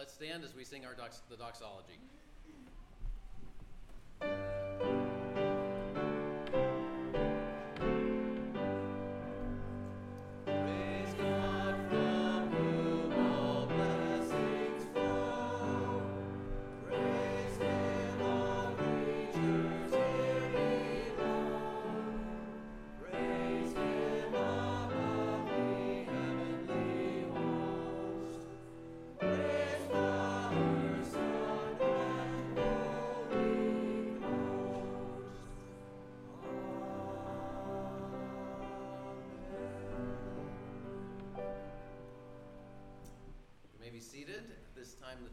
let's stand as we sing our dox- the doxology.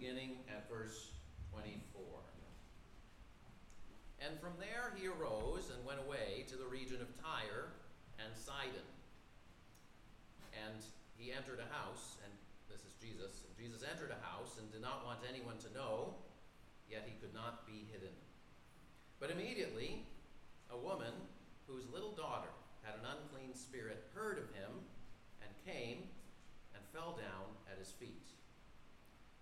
beginning at verse 24. And from there he arose and went away to the region of Tyre and Sidon. And he entered a house, and this is Jesus. And Jesus entered a house and did not want anyone to know, yet he could not be hidden. But immediately, a woman whose little daughter had an unclean spirit heard of him and came and fell down at his feet.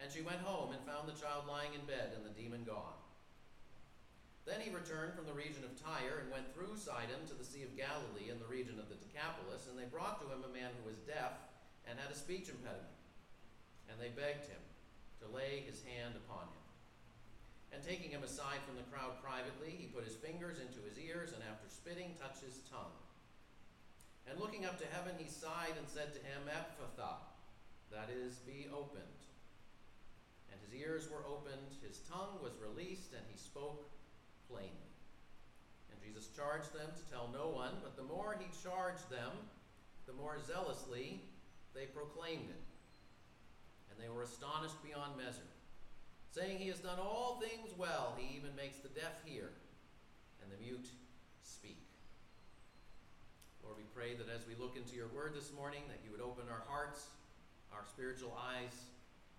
And she went home and found the child lying in bed and the demon gone. Then he returned from the region of Tyre and went through Sidon to the Sea of Galilee in the region of the Decapolis, and they brought to him a man who was deaf and had a speech impediment. And they begged him to lay his hand upon him. And taking him aside from the crowd privately, he put his fingers into his ears, and after spitting, touched his tongue. And looking up to heaven, he sighed and said to him, Ephphatha, that is, be opened his ears were opened, his tongue was released, and he spoke plainly. And Jesus charged them to tell no one, but the more he charged them, the more zealously they proclaimed it. And they were astonished beyond measure, saying, He has done all things well. He even makes the deaf hear and the mute speak. Lord, we pray that as we look into your word this morning, that you would open our hearts, our spiritual eyes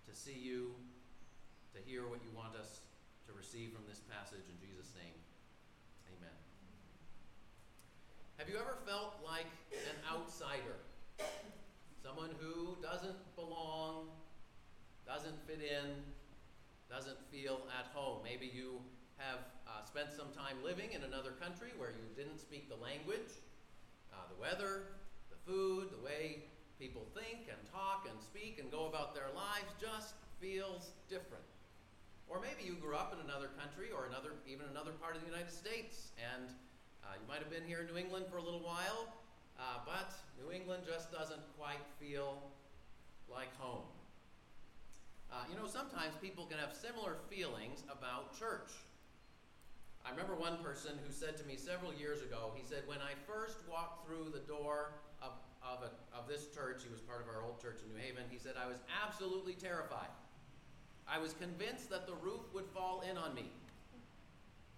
to see you to hear what you want us to receive from this passage. In Jesus' name, amen. Have you ever felt like an outsider? Someone who doesn't belong, doesn't fit in, doesn't feel at home. Maybe you have uh, spent some time living in another country where you didn't speak the language, uh, the weather, the food, the way people think and talk and speak and go about their lives just feels different. Or maybe you grew up in another country or another, even another part of the United States, and uh, you might have been here in New England for a little while, uh, but New England just doesn't quite feel like home. Uh, you know, sometimes people can have similar feelings about church. I remember one person who said to me several years ago, he said, When I first walked through the door of, of, a, of this church, he was part of our old church in New Haven, he said, I was absolutely terrified. I was convinced that the roof would fall in on me.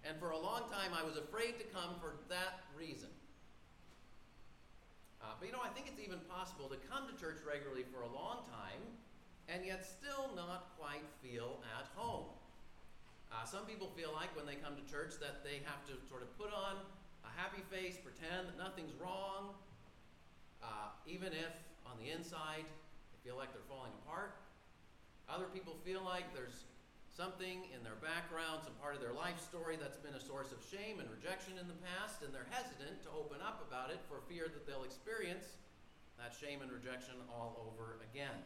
And for a long time, I was afraid to come for that reason. Uh, but you know, I think it's even possible to come to church regularly for a long time and yet still not quite feel at home. Uh, some people feel like when they come to church that they have to sort of put on a happy face, pretend that nothing's wrong, uh, even if on the inside they feel like they're falling apart. Other people feel like there's something in their background, some part of their life story that's been a source of shame and rejection in the past, and they're hesitant to open up about it for fear that they'll experience that shame and rejection all over again.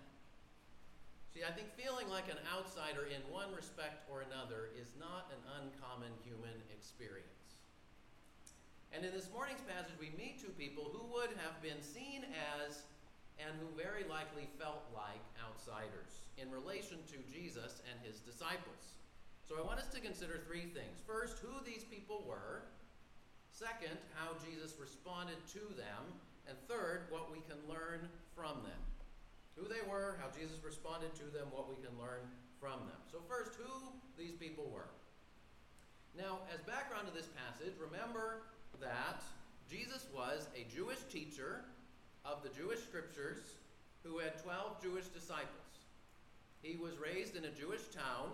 See, I think feeling like an outsider in one respect or another is not an uncommon human experience. And in this morning's passage, we meet two people who would have been seen as and who very likely felt like outsiders in relation to Jesus and his disciples. So I want us to consider three things. First, who these people were. Second, how Jesus responded to them. And third, what we can learn from them who they were, how Jesus responded to them, what we can learn from them. So, first, who these people were. Now, as background to this passage, remember that Jesus was a Jewish teacher of the Jewish scriptures who had 12 Jewish disciples. He was raised in a Jewish town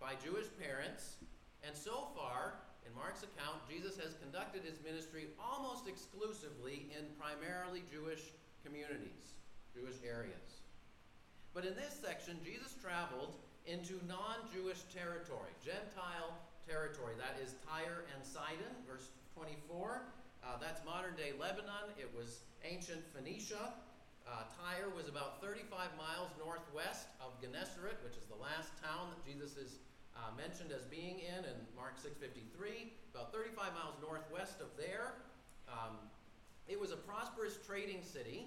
by Jewish parents, and so far, in Mark's account, Jesus has conducted his ministry almost exclusively in primarily Jewish communities. Jewish areas. But in this section, Jesus traveled into non Jewish territory, Gentile territory. That is Tyre and Sidon, verse 24. Uh, that's modern day Lebanon. It was ancient Phoenicia. Uh, Tyre was about 35 miles northwest of Gennesaret, which is the last town that Jesus is uh, mentioned as being in in Mark 6:53. About 35 miles northwest of there. Um, it was a prosperous trading city.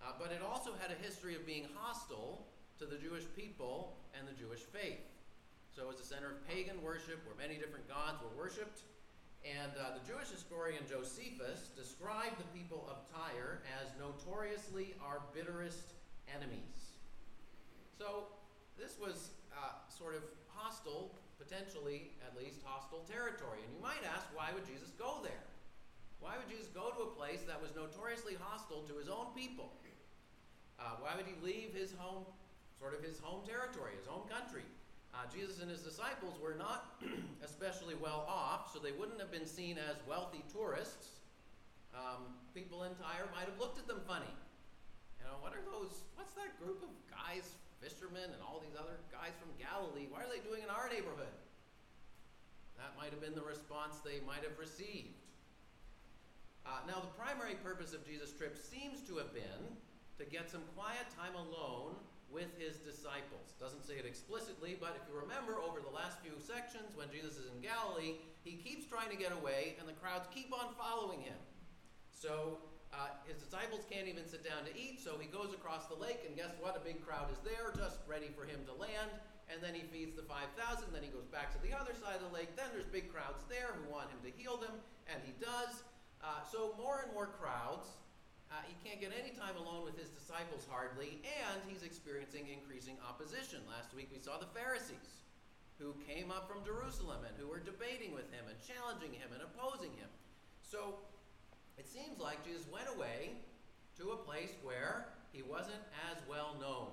Uh, but it also had a history of being hostile to the Jewish people and the Jewish faith. So it was a center of pagan worship where many different gods were worshipped. And uh, the Jewish historian Josephus described the people of Tyre as notoriously our bitterest enemies. So this was uh, sort of hostile, potentially at least hostile territory. And you might ask, why would Jesus go there? Why would Jesus go to a place that was notoriously hostile to his own people? Uh, why would he leave his home, sort of his home territory, his home country? Uh, Jesus and his disciples were not especially well off, so they wouldn't have been seen as wealthy tourists. Um, people in Tyre might have looked at them funny. You know, what are those? What's that group of guys, fishermen, and all these other guys from Galilee? Why are they doing in our neighborhood? That might have been the response they might have received. Uh, now, the primary purpose of Jesus' trip seems to have been to get some quiet time alone with his disciples. Doesn't say it explicitly, but if you remember over the last few sections when Jesus is in Galilee, he keeps trying to get away and the crowds keep on following him. So uh, his disciples can't even sit down to eat, so he goes across the lake, and guess what? A big crowd is there just ready for him to land. And then he feeds the 5,000, then he goes back to the other side of the lake. Then there's big crowds there who want him to heal them, and he does. Uh, so more and more crowds uh, he can't get any time alone with his disciples hardly, and he's experiencing increasing opposition. Last week we saw the Pharisees who came up from Jerusalem and who were debating with him and challenging him and opposing him. So it seems like Jesus went away to a place where he wasn't as well known,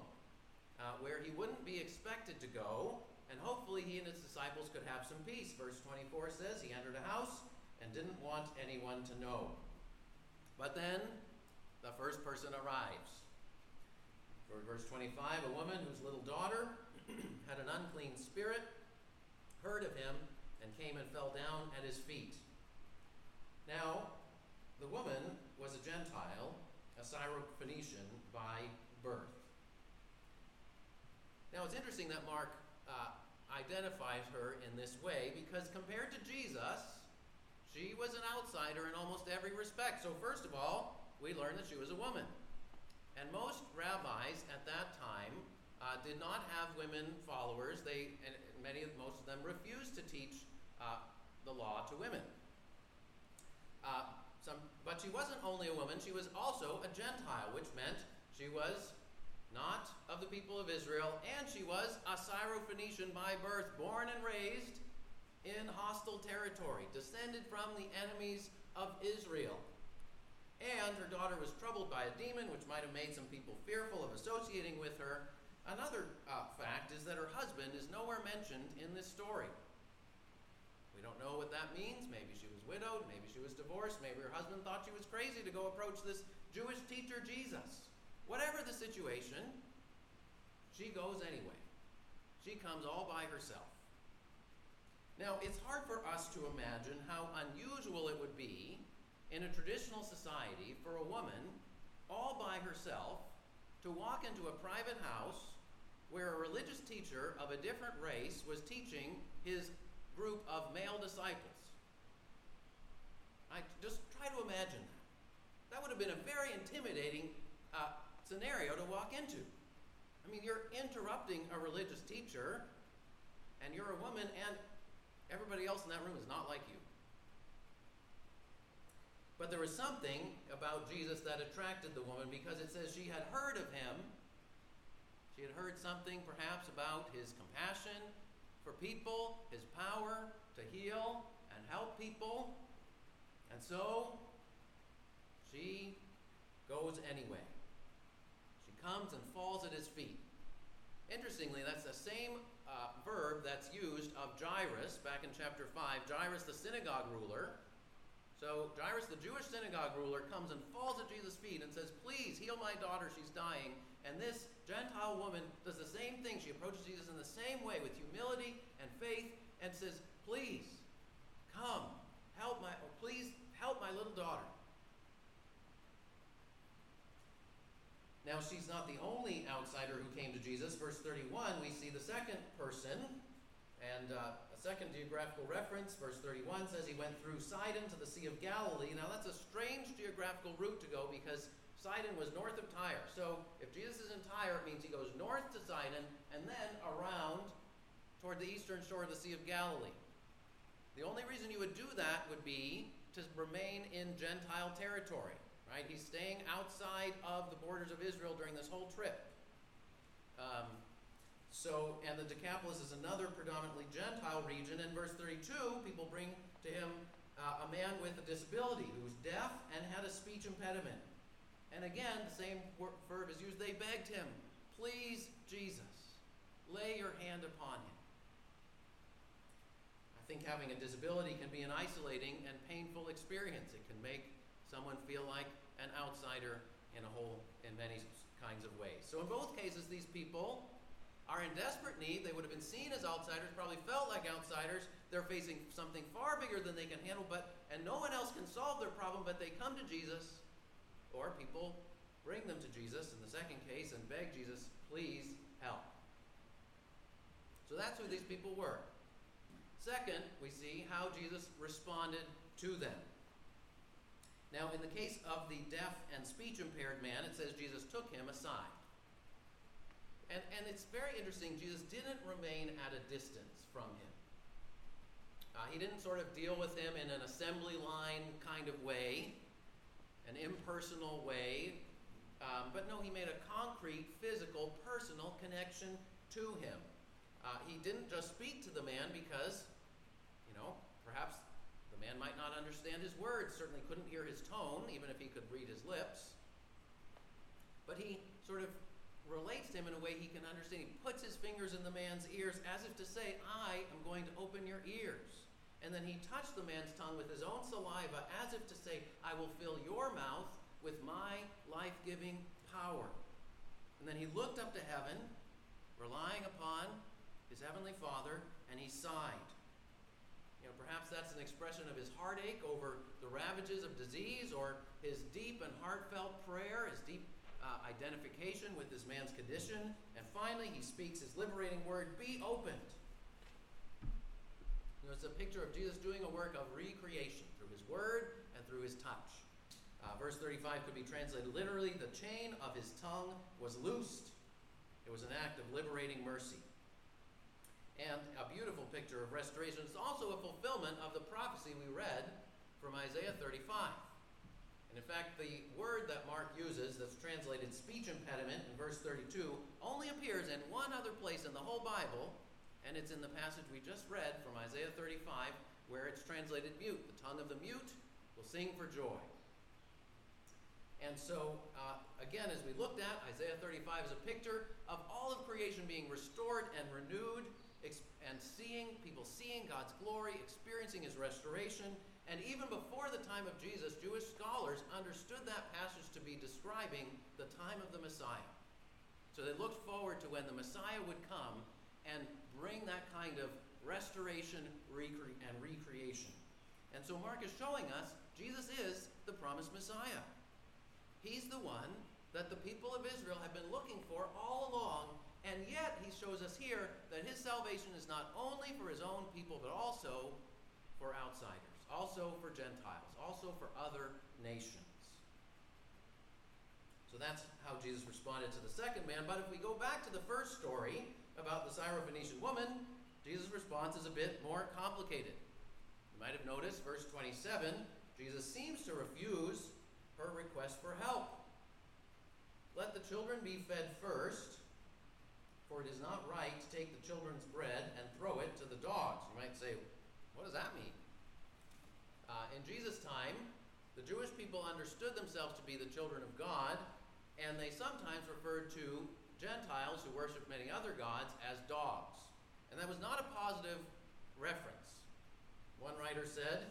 uh, where he wouldn't be expected to go, and hopefully he and his disciples could have some peace. Verse 24 says he entered a house and didn't want anyone to know. But then the first person arrives. For verse 25, a woman whose little daughter had an unclean spirit heard of him and came and fell down at his feet. Now, the woman was a Gentile, a Syrophoenician by birth. Now, it's interesting that Mark uh, identifies her in this way because compared to Jesus, she was an outsider in almost every respect. So, first of all, we learn that she was a woman. And most rabbis at that time uh, did not have women followers. They, and many, most of them refused to teach uh, the law to women. Uh, some, but she wasn't only a woman; she was also a Gentile, which meant she was not of the people of Israel, and she was a Syrophoenician by birth, born and raised in hostile territory, descended from the enemies of Israel. And her daughter was troubled by a demon, which might have made some people fearful of associating with her. Another uh, fact is that her husband is nowhere mentioned in this story. We don't know what that means. Maybe she was widowed, maybe she was divorced, maybe her husband thought she was crazy to go approach this Jewish teacher, Jesus. Whatever the situation, she goes anyway. she comes all by herself. Now, it's hard for us to imagine how unusual it would be in a traditional society for a woman all by herself to walk into a private house where a religious teacher of a different race was teaching his group of male disciples. I just try to imagine that. That would have been a very intimidating uh, scenario to walk into. I mean, you're interrupting a religious teacher, and you're a woman, and everybody else in that room is not like you. But there was something about Jesus that attracted the woman because it says she had heard of him. She had heard something perhaps about his compassion for people, his power to heal and help people. And so she goes anyway. She comes and falls at his feet. Interestingly, that's the same uh, verb that's used of Jairus back in chapter 5. Jairus, the synagogue ruler, so Jairus, the Jewish synagogue ruler, comes and falls at Jesus' feet and says, Please heal my daughter, she's dying. And this Gentile woman does the same thing. She approaches Jesus in the same way with humility and faith and says, Please, come, help my, oh, please help my little daughter. Now, she's not the only outsider who came to Jesus. Verse 31, we see the second person, and uh, second geographical reference, verse 31 says he went through Sidon to the Sea of Galilee. Now that's a strange geographical route to go because Sidon was north of Tyre. So if Jesus is in Tyre, it means he goes north to Sidon and then around toward the eastern shore of the Sea of Galilee. The only reason you would do that would be to remain in Gentile territory, right? He's staying outside of the borders of Israel during this whole trip. Um, so, and the Decapolis is another predominantly Gentile region. In verse 32, people bring to him uh, a man with a disability who was deaf and had a speech impediment. And again, the same verb is used. They begged him, Please, Jesus, lay your hand upon him. I think having a disability can be an isolating and painful experience. It can make someone feel like an outsider in a whole in many kinds of ways. So in both cases, these people are in desperate need. They would have been seen as outsiders, probably felt like outsiders. They're facing something far bigger than they can handle, but and no one else can solve their problem, but they come to Jesus, or people bring them to Jesus in the second case and beg Jesus, please help. So that's who these people were. Second, we see how Jesus responded to them. Now, in the case of the deaf and speech impaired man, it says Jesus took him aside. And, and it's very interesting, Jesus didn't remain at a distance from him. Uh, he didn't sort of deal with him in an assembly line kind of way, an impersonal way. Um, but no, he made a concrete, physical, personal connection to him. Uh, he didn't just speak to the man because, you know, perhaps the man might not understand his words, certainly couldn't hear his tone, even if he could read his lips. But he sort of relates to him in a way he can understand. He puts his fingers in the man's ears as if to say, I am going to open your ears. And then he touched the man's tongue with his own saliva as if to say, I will fill your mouth with my life giving power. And then he looked up to heaven, relying upon his heavenly Father, and he sighed. You know, perhaps that's an expression of his heartache over the ravages of disease or his deep and heartfelt prayer, his deep uh, identification with this man's condition. And finally, he speaks his liberating word be opened. You know, it's a picture of Jesus doing a work of recreation through his word and through his touch. Uh, verse 35 could be translated literally the chain of his tongue was loosed. It was an act of liberating mercy. And a beautiful picture of restoration. It's also a fulfillment of the prophecy we read from Isaiah 35. And in fact, the word that Mark uses that's translated speech impediment in verse 32 only appears in one other place in the whole Bible, and it's in the passage we just read from Isaiah 35 where it's translated mute. The tongue of the mute will sing for joy. And so, uh, again, as we looked at, Isaiah 35 is a picture of all of creation being restored and renewed, and seeing, people seeing God's glory, experiencing his restoration, and even before the time of Jesus, Jewish scholars understood that passage to be describing the time of the Messiah. So they looked forward to when the Messiah would come and bring that kind of restoration recre- and recreation. And so Mark is showing us Jesus is the promised Messiah. He's the one that the people of Israel have been looking for all along, and yet he shows us here that his salvation is not only for his own people, but also for outsiders, also for Gentiles, also for other nations. So that's how Jesus responded to the second man. But if we go back to the first story about the Syrophoenician woman, Jesus' response is a bit more complicated. You might have noticed, verse 27, Jesus seems to refuse her request for help. Let the children be fed first, for it is not right to take the children's bread and throw it to the dogs. You might say, what does that mean? Uh, in Jesus' time, the Jewish people understood themselves to be the children of God, and they sometimes referred to Gentiles who worshiped many other gods as dogs. And that was not a positive reference. One writer said,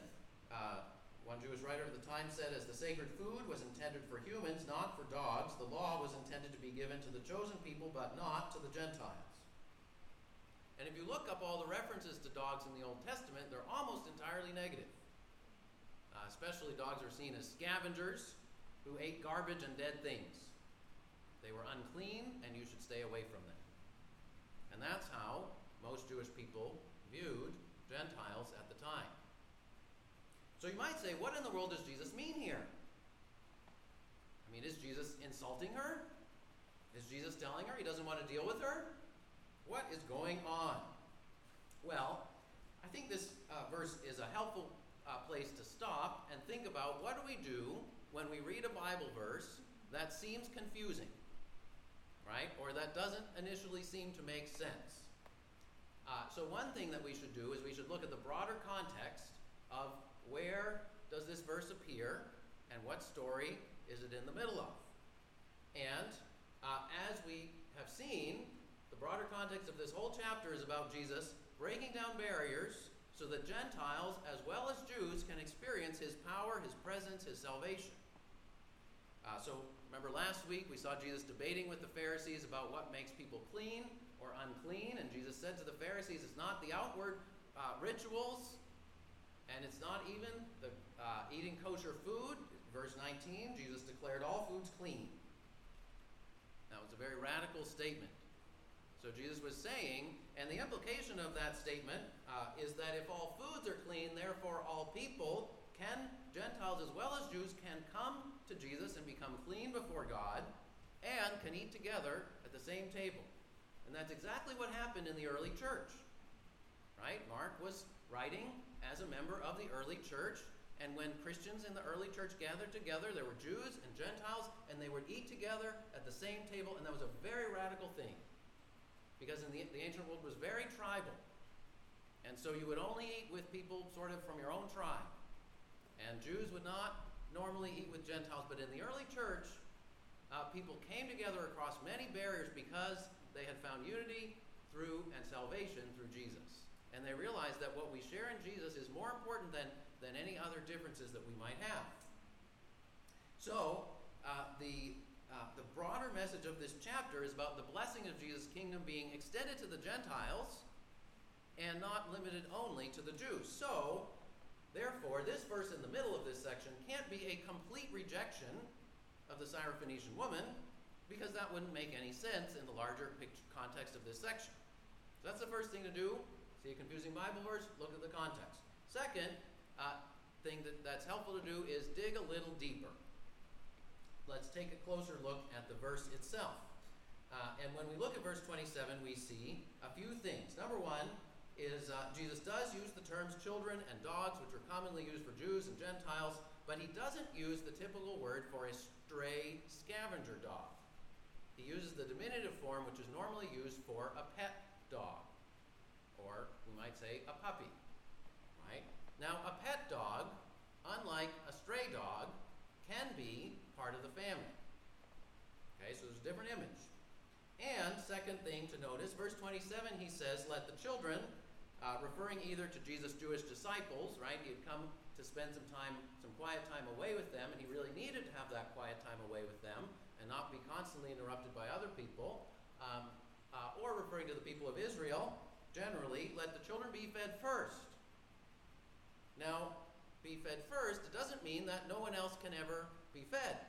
uh, one Jewish writer of the time said, as the sacred food was intended for humans, not for dogs, the law was intended to be given to the chosen people, but not to the Gentiles. And if you look up all the references to dogs in the Old Testament, they're almost especially dogs are seen as scavengers who ate garbage and dead things. They were unclean, and you should stay away from them. And that's how most Jewish people viewed Gentiles at the time. So you might say, what in the world does Jesus mean here? I mean, is Jesus insulting her? Is Jesus telling her he doesn't want to deal with her? What is going on? Well, I think this uh, verse is a helpful uh, place to stop and think about what do we do when we read a Bible verse that seems confusing, right? Or that doesn't initially seem to make sense. Uh, so, one thing that we should do is we should look at the broader context of where does this verse appear and what story is it in the middle of? And uh, as we have seen, the broader context of this whole chapter is about Jesus breaking down barriers so that Gentiles as well as Jews can experience his power, his presence, his salvation. Uh, so remember last week we saw Jesus debating with the Pharisees about what makes people clean or unclean, and Jesus said to the Pharisees, it's not the outward uh, rituals and it's not even the uh, eating kosher food. Verse 19, Jesus declared all foods clean. That was a very radical statement. So Jesus was saying, and the implication of that statement uh, is that if all foods are clean, therefore all people can, Gentiles as well as Jews, can come to Jesus and become clean before God and can eat together at the same table. And that's exactly what happened in the early church. Right? Mark was writing as a member of the early church. And when Christians in the early church gathered together, there were Jews and Gentiles, and they would eat together at the same table, and that was a very radical thing. Because in the, the ancient world was very tribal. And so you would only eat with people sort of from your own tribe. And Jews would not normally eat with Gentiles, but in the early church, uh, people came together across many barriers because they had found unity through and salvation through Jesus and they realized that what we share in Jesus is more important than, than any other differences that we might have. So, uh, the, uh, the broader message of this chapter is about the blessing of Jesus' kingdom being extended to the Gentiles and not limited only to the Jews. So, therefore, this verse in the middle of this section can't be a complete rejection of the Syrophoenician woman because that wouldn't make any sense in the larger context of this section. So that's the first thing to do. See a confusing Bible verse? Look at the context. Second uh, thing that, that's helpful to do is dig a little deeper. Let's take a closer look at the verse itself. Uh, and when we look at verse 27, we see a few things. Number one is uh, Jesus does use the terms children and dogs, which are commonly used for Jews and Gentiles, but he doesn't use the typical word for a stray scavenger dog. He uses the diminutive form, which is normally used for a pet dog or we might say a puppy. Right? Now, a pet dog, unlike a stray dog, can be part of the family. Okay, so there's a different image. And second thing to notice, verse 27, he says, Let the children, uh, referring either to Jesus' Jewish disciples, right? He had come to spend some time, some quiet time away with them, and he really needed to have that quiet time away with them and not be constantly interrupted by other people. Um, uh, or referring to the people of Israel, generally, let the children be fed first. Now, be fed first, it doesn't mean that no one else can ever be fed.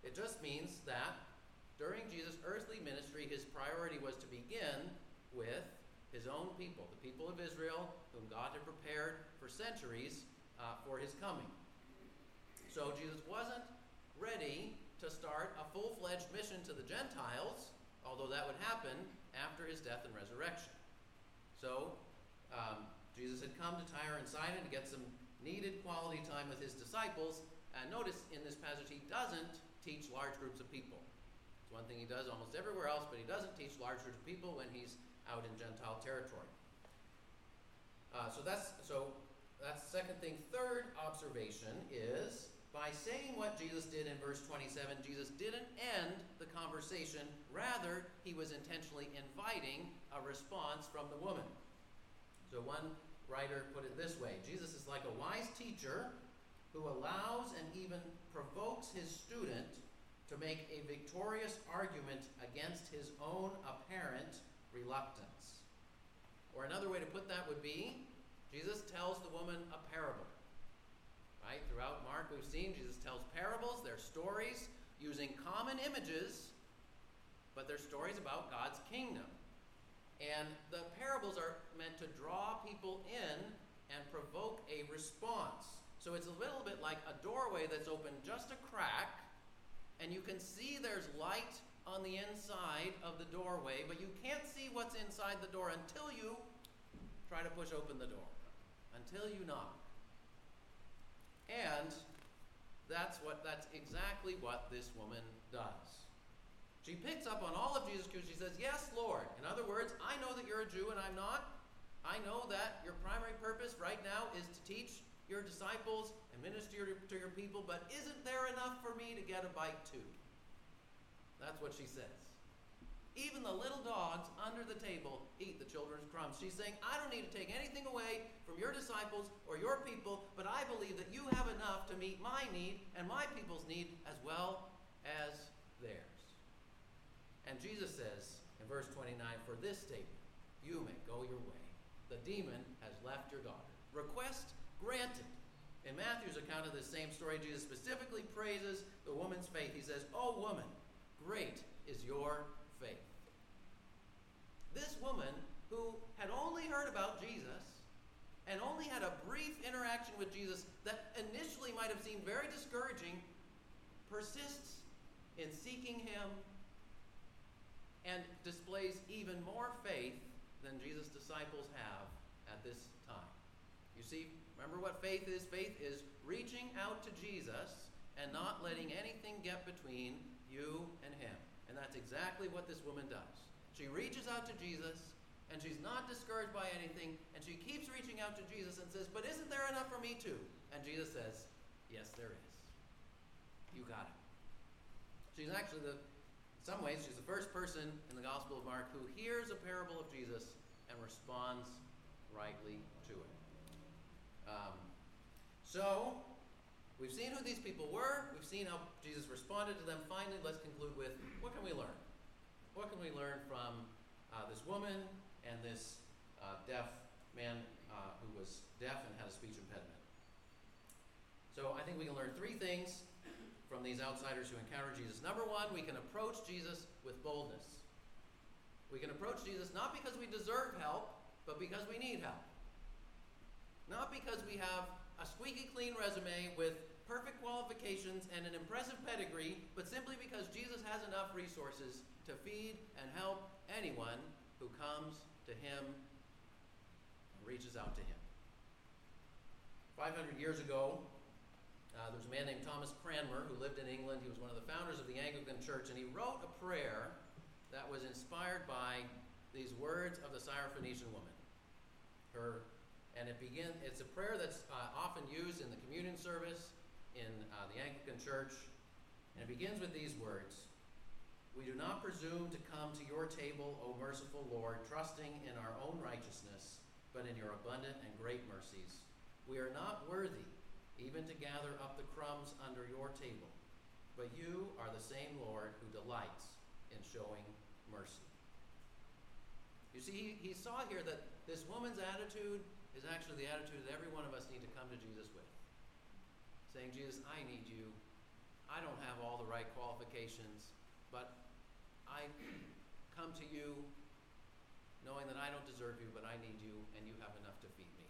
It just means that during Jesus' earthly ministry, his priority was to begin with his own people, the people of Israel, whom God had prepared for centuries uh, for his coming. So Jesus wasn't ready to start a full fledged mission to the Gentiles, although that would happen after his death and resurrection. So um, Jesus had come to Tyre and Sidon to get some needed quality time with his disciples. And notice in this passage, he doesn't teach large groups of people. It's one thing he does almost everywhere else, but he doesn't teach large groups of people when he's out in Gentile territory. Uh, so that's so that's the second thing. Third observation is by saying what Jesus did in verse 27, Jesus didn't end the conversation. Rather, he was intentionally inviting a response from the woman. So one writer put it this way Jesus is like a wise teacher who allows and even provokes his student to make a victorious argument against his own apparent reluctance. Or another way to put that would be Jesus tells the woman a parable. Right? Throughout Mark, we've seen Jesus tells parables, they're stories using common images, but they're stories about God's kingdom. And the parables are meant to draw people in and provoke a response. So it's a little bit like a doorway that's open just a crack, and you can see there's light on the inside of the doorway, but you can't see what's inside the door until you try to push open the door, until you knock. And that's what that's exactly what this woman does. She picks up on all of Jesus' cues. She says, Yes, Lord. In other words, I know that you're a Jew and I'm not. I know that your primary purpose right now is to teach your disciples and minister to your people, but isn't there enough for me to get a bite too? That's what she says. Even the little dogs under the table eat the children's crumbs. She's saying, I don't need to take anything away from your disciples or your people, but I believe that you have enough to meet my need and my people's need as well as theirs. And Jesus says in verse 29 For this statement, you may go your way. The demon has left your daughter. Request granted. In Matthew's account of this same story, Jesus specifically praises the woman's faith. He says, Oh, woman, great is your faith. This woman, who had only heard about Jesus and only had a brief interaction with Jesus that initially might have seemed very discouraging, persists in seeking him and displays even more faith than Jesus' disciples have at this time. You see, remember what faith is? Faith is reaching out to Jesus and not letting anything get between you and him. And that's exactly what this woman does. She reaches out to Jesus, and she's not discouraged by anything, and she keeps reaching out to Jesus and says, But isn't there enough for me too? And Jesus says, Yes, there is. You got it. She's actually the, in some ways, she's the first person in the Gospel of Mark who hears a parable of Jesus and responds rightly to it. Um, so, We've seen who these people were. We've seen how Jesus responded to them. Finally, let's conclude with what can we learn? What can we learn from uh, this woman and this uh, deaf man uh, who was deaf and had a speech impediment? So I think we can learn three things from these outsiders who encounter Jesus. Number one, we can approach Jesus with boldness. We can approach Jesus not because we deserve help, but because we need help. Not because we have a squeaky clean resume with perfect qualifications and an impressive pedigree, but simply because Jesus has enough resources to feed and help anyone who comes to him and reaches out to him. 500 years ago, uh, there was a man named Thomas Cranmer who lived in England. He was one of the founders of the Anglican Church, and he wrote a prayer that was inspired by these words of the Syrophoenician woman. Her, and it begin, it's a prayer that's uh, often used in the communion service in uh, the Anglican Church, and it begins with these words We do not presume to come to your table, O merciful Lord, trusting in our own righteousness, but in your abundant and great mercies. We are not worthy even to gather up the crumbs under your table, but you are the same Lord who delights in showing mercy. You see, he, saw here that this woman's attitude is actually the attitude that every one of us need to come to Jesus with. Saying, Jesus, I need you. I don't have all the right qualifications, but I come to you knowing that I don't deserve you, but I need you, and you have enough to feed me.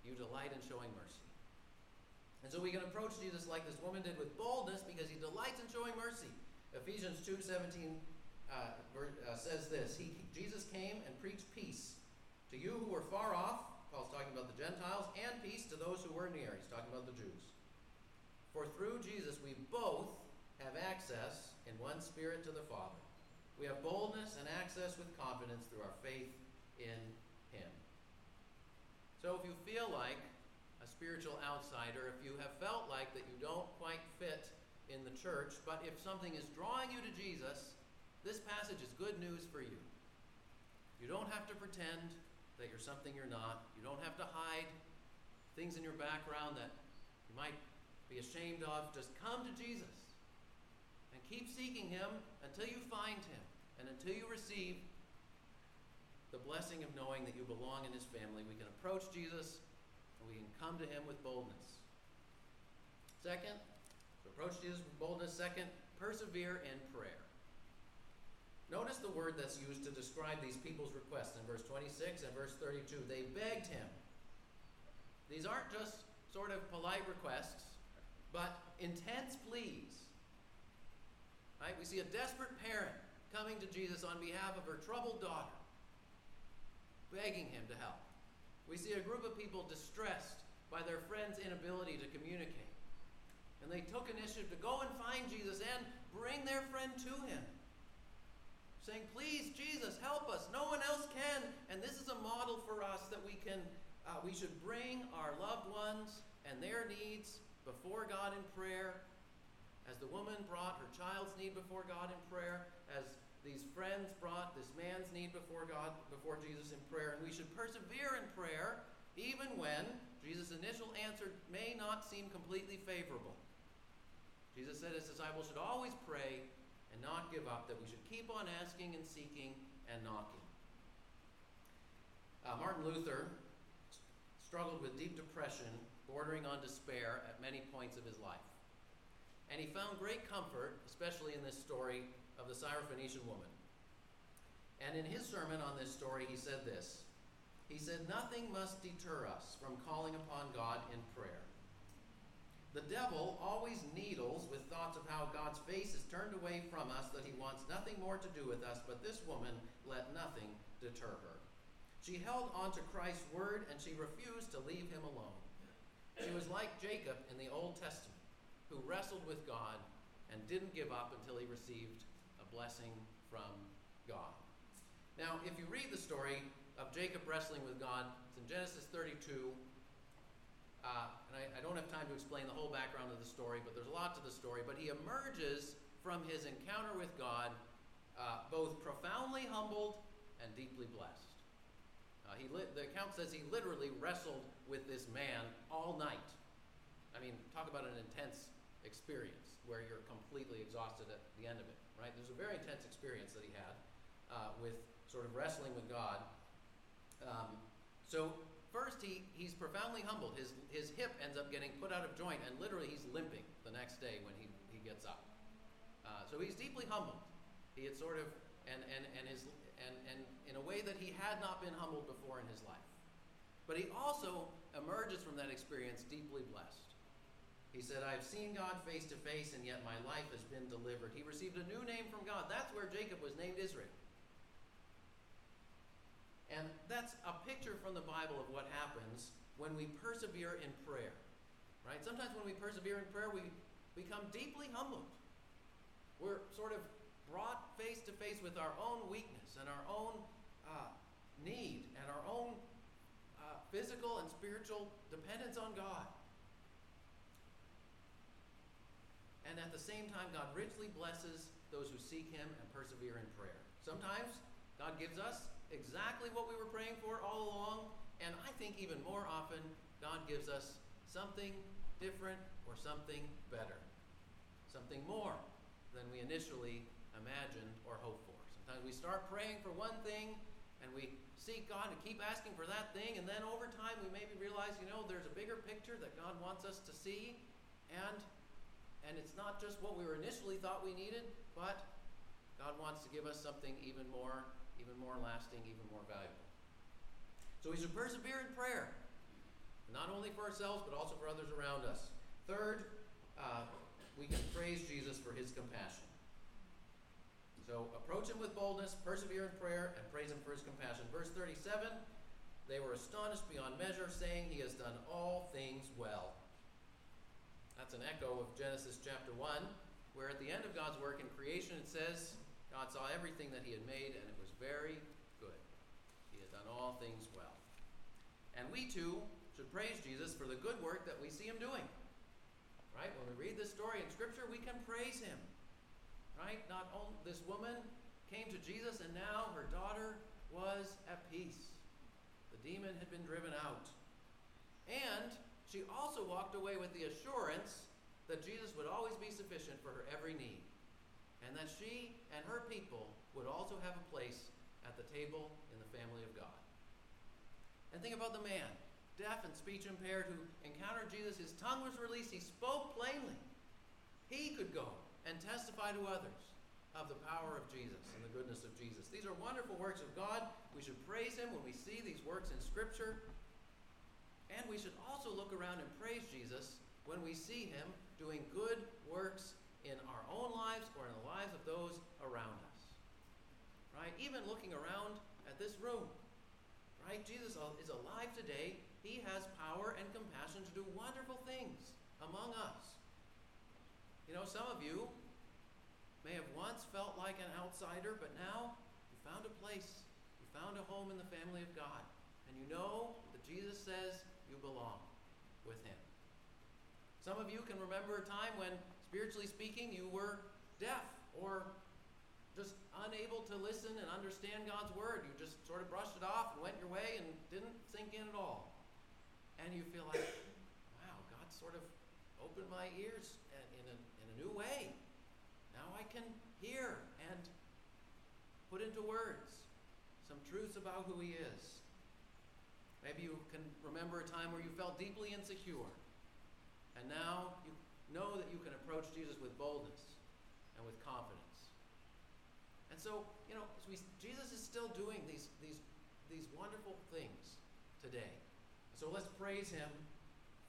You delight in showing mercy. And so we can approach Jesus like this woman did with boldness because he delights in showing mercy. Ephesians 2 17 uh, uh, says this he, Jesus came and preached peace to you who were far off. Paul's talking about the Gentiles, and peace to those who were near. He's talking about the Jews. For through Jesus we both have access in one spirit to the Father. We have boldness and access with confidence through our faith in Him. So if you feel like spiritual outsider, if you have felt like that you don't quite fit in the church, but if something is drawing you to Jesus, this passage is good news for you. You don't have to pretend that you're something you're not. You don't have to hide things in your background that you might be ashamed of. Just come to Jesus and keep seeking Him until you find Him and until you receive the blessing of knowing that you belong in His family. We can approach Jesus and we can come to Him with boldness. Second, to approach Jesus with boldness. Second, persevere in prayer. Notice the word that's used to describe these people's requests in verse 26 and verse 32. They begged him. These aren't just sort of polite requests, but intense pleas. Right? We see a desperate parent coming to Jesus on behalf of her troubled daughter, begging him to help. We see a group of people distressed by their friend's inability to communicate. And they took initiative to go and find Jesus and bring their friend to him saying, Please, Jesus, help us. No one else can. And this is a model for us that we can, uh, we should bring our loved ones and their needs before God in prayer. As the woman brought her child's need before God in prayer, as these friends brought this man's need before God, before Jesus in prayer. And we should persevere in prayer even when Jesus' initial answer may not seem completely favorable. Jesus said his disciples should always pray and not give up, that we should keep on asking and seeking and knocking. Uh, Martin Luther struggled with deep depression, bordering on despair at many points of his life. And he found great comfort, especially in this story of the Syrophoenician woman. And in his sermon on this story, he said this He said, Nothing must deter us from calling upon God in prayer. The devil always needles with thoughts of how God's face is turned away from us, that he wants nothing more to do with us, but this woman let nothing deter her. She held on to Christ's word and she refused to leave him alone. She was like Jacob in the Old Testament, who wrestled with God and didn't give up until he received blessing from God. Now, if you read the story of Jacob wrestling with God, it's in Genesis 32, uh, and I, I, don't have time to explain the whole background of the story, but there's a lot to the story. But he emerges from his encounter with God uh, both profoundly humbled and deeply blessed. Uh, he li- the account says he literally wrestled with this man all night. I mean, talk about an intense experience where you're completely exhausted at the end of it, right? There's a very intense experience that he had uh, with sort of wrestling with God. Um, so First, he, he's profoundly humbled. His, his hip ends up getting put out of joint, and literally he's limping the next day when he, he gets up. Uh, so he's deeply humbled. He had sort of, and, and, and, his, and, and in a way that he had not been humbled before in his life. But he also emerges from that experience deeply blessed. He said, I've seen God face to face, and yet my life has been delivered. He received a new name from God. That's where Jacob was named Israel. And that's a picture from the Bible of what happens when we persevere in prayer. Right? Sometimes when we persevere in prayer, we become deeply humbled. We're sort of brought face to face with our own weakness and our own uh, need and our own uh, physical and spiritual dependence on God. And at the same time, God richly blesses those who seek Him and persevere in prayer. Sometimes God gives us exactly what we were praying for all along. And I think even more often, God gives us something different or something better, something more than we initially imagined or hoped for. Sometimes we start praying for one thing, and we seek God and keep asking for that thing, and then over time we maybe realize, you know, there's a bigger picture that God wants us to see, and and it's not just what we were initially thought we needed, but God wants to give us something even more, even more lasting, even more valuable. So we should persevere in prayer, not only for ourselves, but also for others around us. Third, uh, we can praise Jesus for his compassion. So approach him with boldness, persevere in prayer, and praise him for his compassion. Verse 37 They were astonished beyond measure, saying, He has done all things well. That's an echo of Genesis chapter 1, where at the end of God's work in creation it says, God saw everything that he had made, and it was very good. He had done all things well. And we too should praise Jesus for the good work that we see him doing. Right? When we read this story in Scripture, we can praise him Right? Not only this woman came to Jesus and now her daughter was at peace. The demon had been driven out. And she also walked away with the assurance that Jesus would always be sufficient for her every need. And that she and her people would also have a place at the table in the family of God. And think about the man, deaf and speech impaired, who encountered Jesus. His tongue was released, he spoke plainly. He could go and testify to others of the power of Jesus and the goodness of Jesus. These are wonderful works of God. We should praise Him when we see these works in Scripture. And we should also look around and praise Jesus when we see Him doing good works in our own lives or in the lives of those around us. Right? Even looking around at this room. Right? Jesus is alive today. He has power and compassion to do wonderful things among us. You know, some of you may have once felt like an outsider, but now you found a place. You found a home in the family of God. And you know that Jesus says you belong with Him. Some of you can remember a time when, spiritually speaking, you were deaf or just unable to listen and understand God's word. You just sort of brushed it off and went your way and didn't sink in at all. And you feel like, wow, God sort of opened my ears in a new way. Now I can hear and put into words some truths about who He is. Maybe you can remember a time where you felt deeply insecure, and now you know that you can approach Jesus with boldness and with confidence. And so, you know, we, Jesus is still doing these, these, these wonderful things today. So let's praise him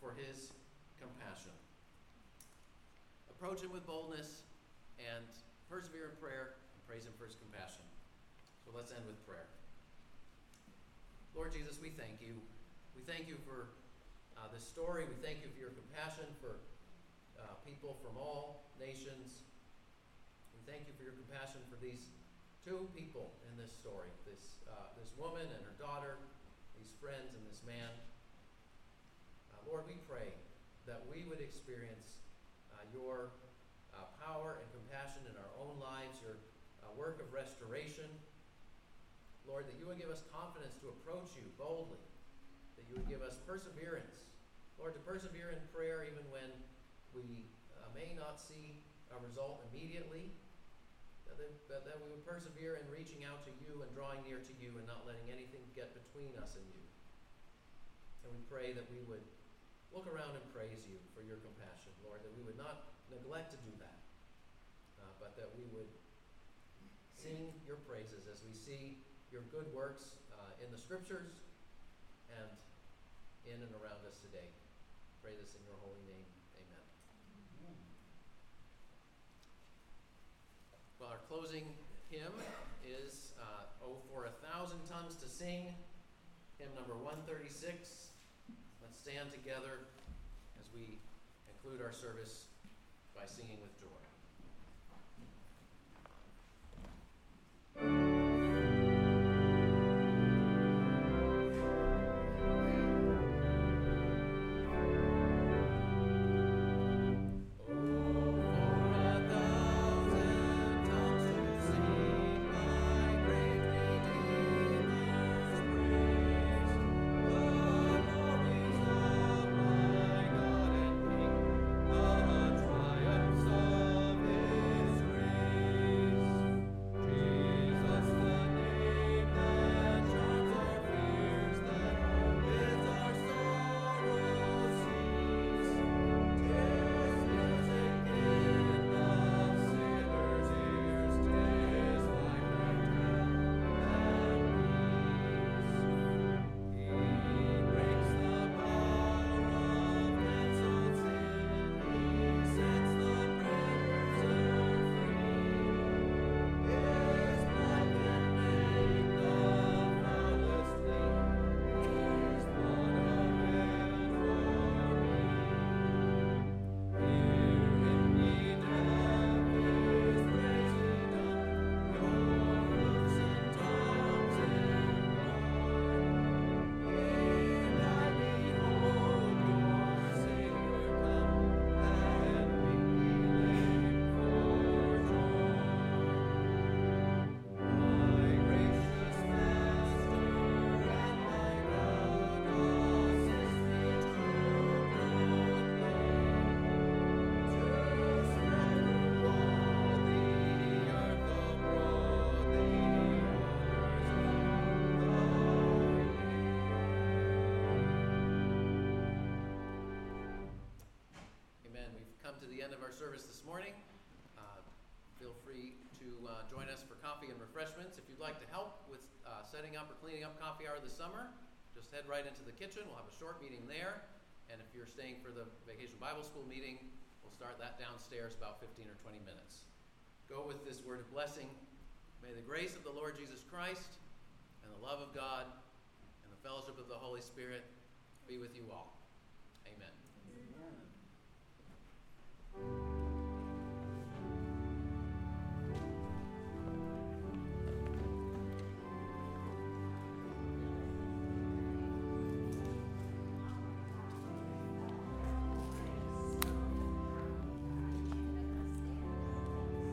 for his compassion approach Him with boldness and persevere in prayer and praise Him for His compassion. So let's end with prayer. Lord Jesus, we thank you. We thank you for uh, this story. We thank you for your compassion for uh, people from all nations. We thank you for your compassion for these two people in this story this, uh, this woman and her daughter, these friends, and this man. Uh, Lord, we pray that we would experience your uh, power and compassion in our own lives, your uh, work of restoration. Lord, that you would give us confidence to approach you boldly, that you would give us perseverance. Lord, to persevere in prayer even when we uh, may not see a result immediately, that, that, that we would persevere in reaching out to you and drawing near to you and not letting anything get between us and you. And we pray that we would look around and praise you for your compassion, Lord, that we would not neglect to do that, uh, but that we would sing your praises as we see your good works uh, in the scriptures and in and around us today. Pray this in your holy name. Amen. Well, our closing hymn is uh, Oh, for a Thousand Tongues to Sing, hymn number 136 Let's stand together as we conclude our service by singing with end of our service this morning. Uh, feel free to uh, join us for coffee and refreshments. If you'd like to help with uh, setting up or cleaning up coffee hour this summer, just head right into the kitchen. We'll have a short meeting there. And if you're staying for the Vacation Bible School meeting, we'll start that downstairs about 15 or 20 minutes. Go with this word of blessing. May the grace of the Lord Jesus Christ and the love of God and the fellowship of the Holy Spirit be with you all. thank you